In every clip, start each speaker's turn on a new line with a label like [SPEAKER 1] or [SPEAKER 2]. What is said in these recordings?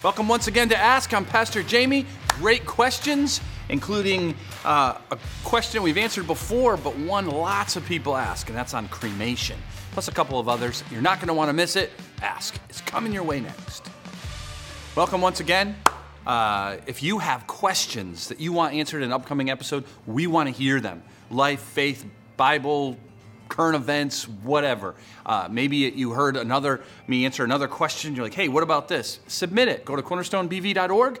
[SPEAKER 1] Welcome once again to Ask. I'm Pastor Jamie. Great questions, including uh, a question we've answered before, but one lots of people ask, and that's on cremation, plus a couple of others. You're not going to want to miss it. Ask. It's coming your way next. Welcome once again. Uh, if you have questions that you want answered in an upcoming episode, we want to hear them. Life, faith, Bible, current events, whatever. Uh, maybe you heard another me answer another question. You're like, hey, what about this? Submit it. Go to cornerstonebv.org,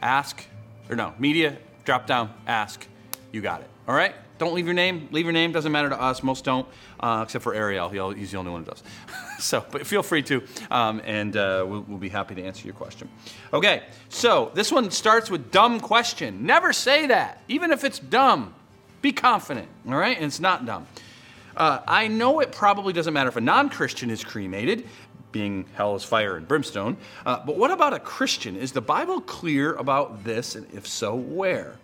[SPEAKER 1] ask, or no, media, drop down, ask. You got it. All right. Don't leave your name. Leave your name. Doesn't matter to us. Most don't, uh, except for Ariel. He's the only one who does. so, but feel free to, um, and uh, we'll, we'll be happy to answer your question. Okay. So this one starts with dumb question. Never say that, even if it's dumb. Be confident. All right. And it's not dumb. Uh, I know it probably doesn't matter if a non Christian is cremated, being hell is fire and brimstone, uh, but what about a Christian? Is the Bible clear about this, and if so, where?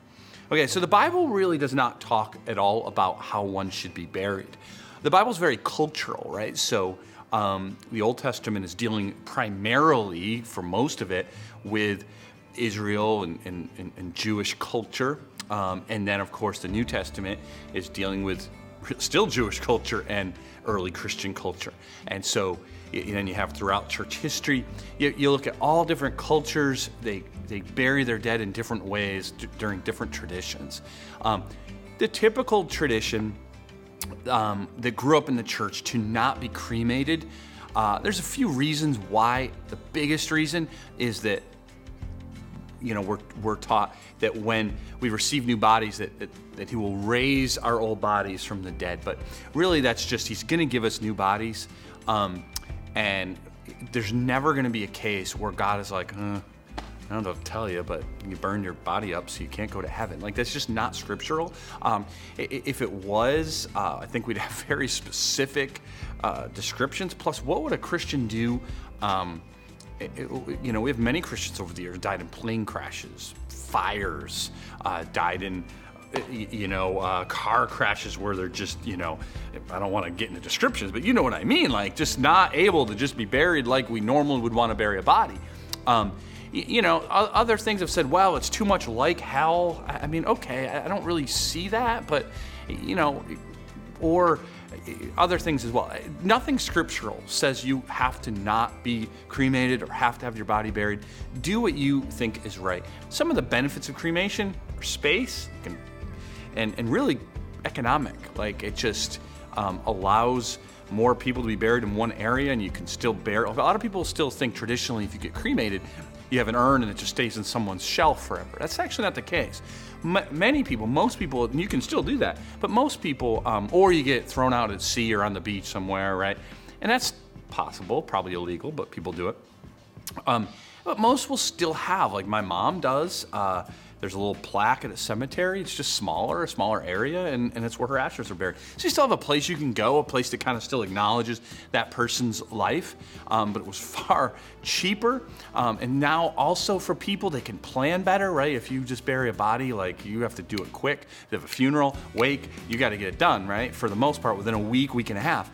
[SPEAKER 1] Okay, so the Bible really does not talk at all about how one should be buried. The Bible's very cultural, right? So um, the Old Testament is dealing primarily, for most of it, with Israel and, and, and, Jewish culture. Um, and then, of course, the New Testament is dealing with still Jewish culture and early Christian culture. And so, then you have throughout church history, you, you, look at all different cultures, they, they bury their dead in different ways d- during different traditions. Um, the typical tradition um, that grew up in the church to not be cremated, uh, there's a few reasons why. The biggest reason is that you know, we're, we're taught that when we receive new bodies, that, that, that He will raise our old bodies from the dead. But really, that's just He's going to give us new bodies. Um, and there's never going to be a case where God is like, uh, I don't know tell you, but you burn your body up so you can't go to heaven. Like, that's just not scriptural. Um, if it was, uh, I think we'd have very specific uh, descriptions. Plus, what would a Christian do? Um, you know, we have many Christians over the years died in plane crashes, fires, uh, died in, you know, uh, car crashes where they're just, you know, I don't want to get into descriptions, but you know what I mean, like just not able to just be buried like we normally would want to bury a body. Um, you know, other things have said, well, it's too much like hell. I mean, okay, I don't really see that, but, you know, or other things as well. Nothing scriptural says you have to not be cremated or have to have your body buried. Do what you think is right. Some of the benefits of cremation are space and, and really economic. Like it just um, allows more people to be buried in one area and you can still bury. A lot of people still think traditionally if you get cremated, you have an urn and it just stays in someone's shelf forever. That's actually not the case. M- many people, most people, you can still do that, but most people, um, or you get thrown out at sea or on the beach somewhere, right? And that's possible, probably illegal, but people do it. Um, but most will still have, like my mom does. Uh, there's a little plaque at a cemetery. It's just smaller, a smaller area, and, and it's where her ashes are buried. So you still have a place you can go, a place that kind of still acknowledges that person's life. Um, but it was far cheaper. Um, and now also for people, they can plan better, right? If you just bury a body, like you have to do it quick. You have a funeral, wake, you got to get it done, right? For the most part, within a week, week and a half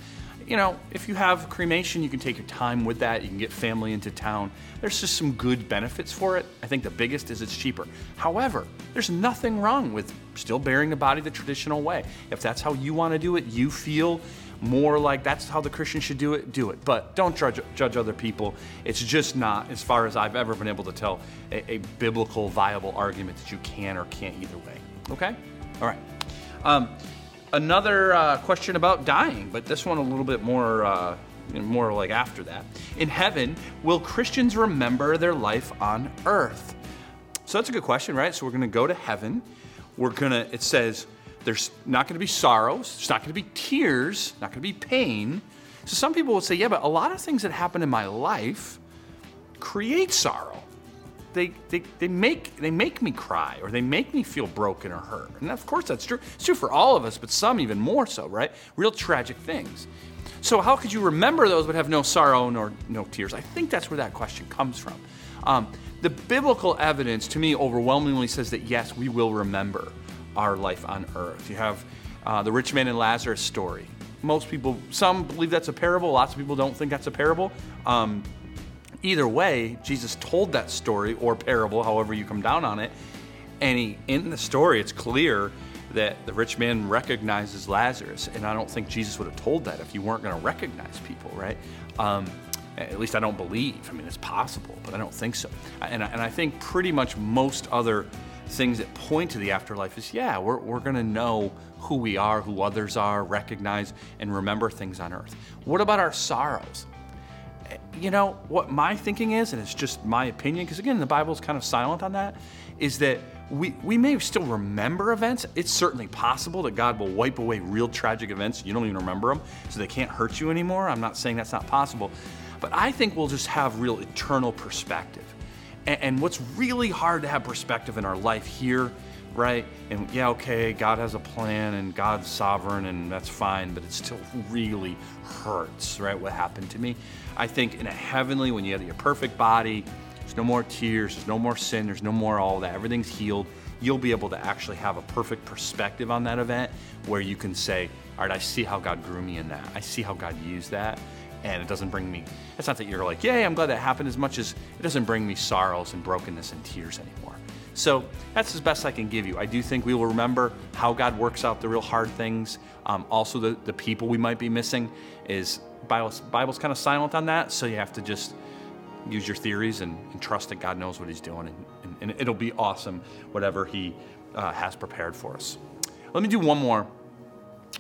[SPEAKER 1] you know, if you have cremation, you can take your time with that. You can get family into town. There's just some good benefits for it. I think the biggest is it's cheaper. However, there's nothing wrong with still burying the body the traditional way. If that's how you want to do it, you feel more like that's how the Christian should do it, do it. But don't judge, judge other people. It's just not, as far as I've ever been able to tell, a, a biblical, viable argument that you can or can't either way. Okay? All right. Um, another uh, question about dying, but this one a little bit more. Uh, more like after that. In heaven, will Christians remember their life on earth? So that's a good question, right? So we're going to go to heaven. We're going to, it says, there's not going to be sorrows, there's not going to be tears, not going to be pain. So some people will say, yeah, but a lot of things that happen in my life create sorrow they, they, they, make, they make me cry or they make me feel broken or hurt. And of course, that's true. It's true for all of us, but some even more so, right? Real tragic things. So, how could you remember those but have no sorrow nor no tears? I think that's where that question comes from. Um, the biblical evidence to me overwhelmingly says that yes, we will remember our life on earth. You have uh, the rich man and Lazarus story. Most people, some believe that's a parable, lots of people don't think that's a parable. Um, either way, Jesus told that story or parable, however you come down on it. And he, in the story, it's clear that the rich man recognizes Lazarus. And I don't think Jesus would have told that if you weren't going to recognize people, right? Um, at least I don't believe. I mean, it's possible, but I don't think so. And I, and I think pretty much most other things that point to the afterlife is yeah, we're, we're going to know who we are, who others are, recognize and remember things on earth. What about our sorrows? You know, what my thinking is, and it's just my opinion, because again, the Bible is kind of silent on that, is that we, we may still remember events. It's certainly possible that God will wipe away real tragic events. You don't even remember them, so they can't hurt you anymore. I'm not saying that's not possible. But I think we'll just have real eternal perspective. And, and what's really hard to have perspective in our life here, right? And yeah, okay, God has a plan and God's sovereign and that's fine, but it still really hurts, right? What happened to me. I think in a heavenly, when you have your perfect body, there's no more tears, there's no more sin, there's no more all that, everything's healed. You'll be able to actually have a perfect perspective on that event where you can say, all right, I see how God grew me in that. I see how God used that and it doesn't bring me it's not that you're like yay i'm glad that happened as much as it doesn't bring me sorrows and brokenness and tears anymore so that's as best i can give you i do think we will remember how god works out the real hard things um, also the, the people we might be missing is bible's, bible's kind of silent on that so you have to just use your theories and, and trust that god knows what he's doing and, and, and it'll be awesome whatever he uh, has prepared for us let me do one more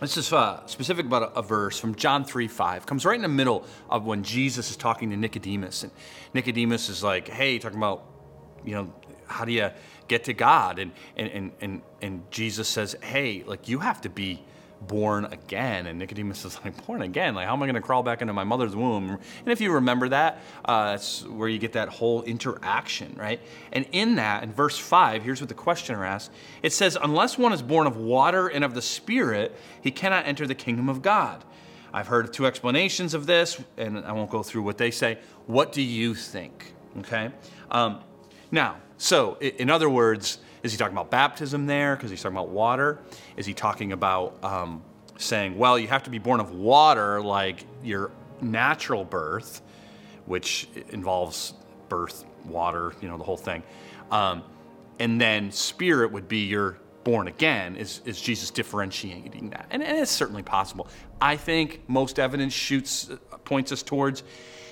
[SPEAKER 1] this is uh, specific about a, a, verse from John 3 5. Comes right in the middle of when Jesus is talking to Nicodemus. And Nicodemus is like, hey, talking about, you know, how do you get to God? And, and, and, and Jesus says, hey, like, you have to be born again. And Nicodemus is like, born again? Like, how am I going to crawl back into my mother's womb? And if you remember that, uh, that's where you get that whole interaction, right? And in that, in verse 5, here's what the questioner asks it says, Unless one is born of water and of the Spirit, he cannot enter the kingdom of God. I've heard two explanations of this, and I won't go through what they say. What do you think? Okay? Um, now, so in other words, is he talking about baptism there because he's talking about water? Is he talking about um, saying, well, you have to be born of water like your natural birth, which involves birth, water, you know, the whole thing. Um, and then spirit would be your born again. Is, is Jesus differentiating that? And, and it's certainly possible. I think most evidence shoots, points us towards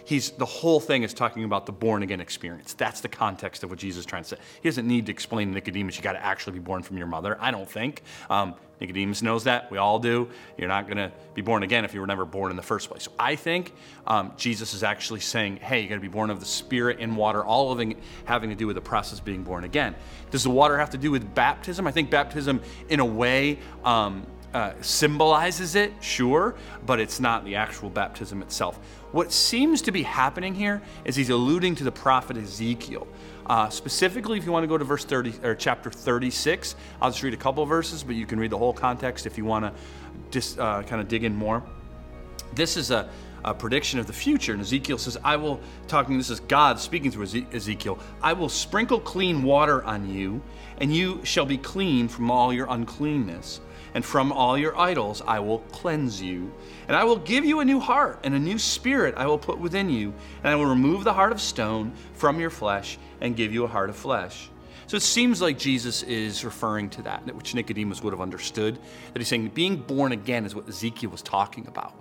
[SPEAKER 1] he's the whole thing is talking about the born again experience. That's the context of what Jesus is trying to say. He doesn't need to explain to Nicodemus, you got to actually be born from your mother. I don't think. Um, Nicodemus knows that. We all do. You're not going to be born again if you were never born in the first place. So I think um, Jesus is actually saying, hey, you got to be born of the Spirit and water, all of it having to do with the process of being born again. Does the water have to do with baptism? I think baptism, in a way, um, uh, symbolizes it, sure, but it's not the actual baptism itself. What seems to be happening here is he's alluding to the prophet Ezekiel. Uh, specifically, if you want to go to verse 30 or chapter 36, I'll just read a couple verses, but you can read the whole context if you want to just uh, kind of dig in more. This is a, a prediction of the future, and Ezekiel says, "I will." Talking, this is God speaking through Ezekiel. I will sprinkle clean water on you, and you shall be clean from all your uncleanness and from all your idols I will cleanse you. And I will give you a new heart, and a new spirit I will put within you. And I will remove the heart of stone from your flesh and give you a heart of flesh. So it seems like Jesus is referring to that, which Nicodemus would have understood. That he's saying being born again is what Ezekiel was talking about,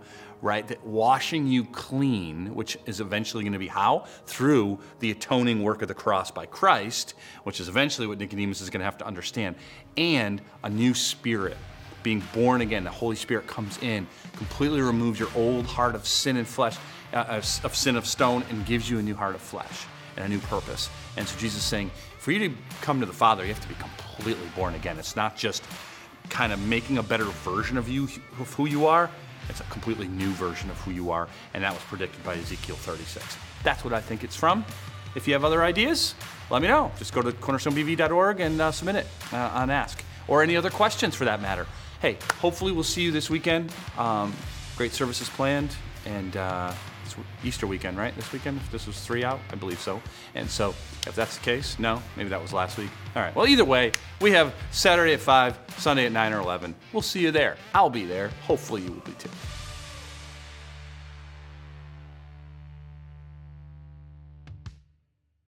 [SPEAKER 1] right? That washing you clean, which is eventually going to be how? Through the atoning work of the cross by Christ, which is eventually what Nicodemus is going to have to understand, and a new spirit being born again, the Holy Spirit comes in, completely removes your old heart of sin and flesh, uh, of sin of stone, and gives you a new heart of flesh and a new purpose. And so Jesus is saying, for you to come to the Father, you have to be completely born again. It's not just kind of making a better version of you, of who you are. It's a completely new version of who you are, and that was predicted by Ezekiel 36. That's what I think it's from. If you have other ideas, let me know. Just go to cornerstonebv.org and uh, submit it uh, on Ask, or any other questions for that matter hey, hopefully we'll see you this weekend. Um, great services planned, and uh, it's Easter weekend, right? This weekend, if this was three out, I believe so. And so, if that's the case, no, maybe that was last week. All right. Well, either way, we have Saturday at five, Sunday at nine or eleven. We'll see you there. I'll be there. Hopefully, you will be too.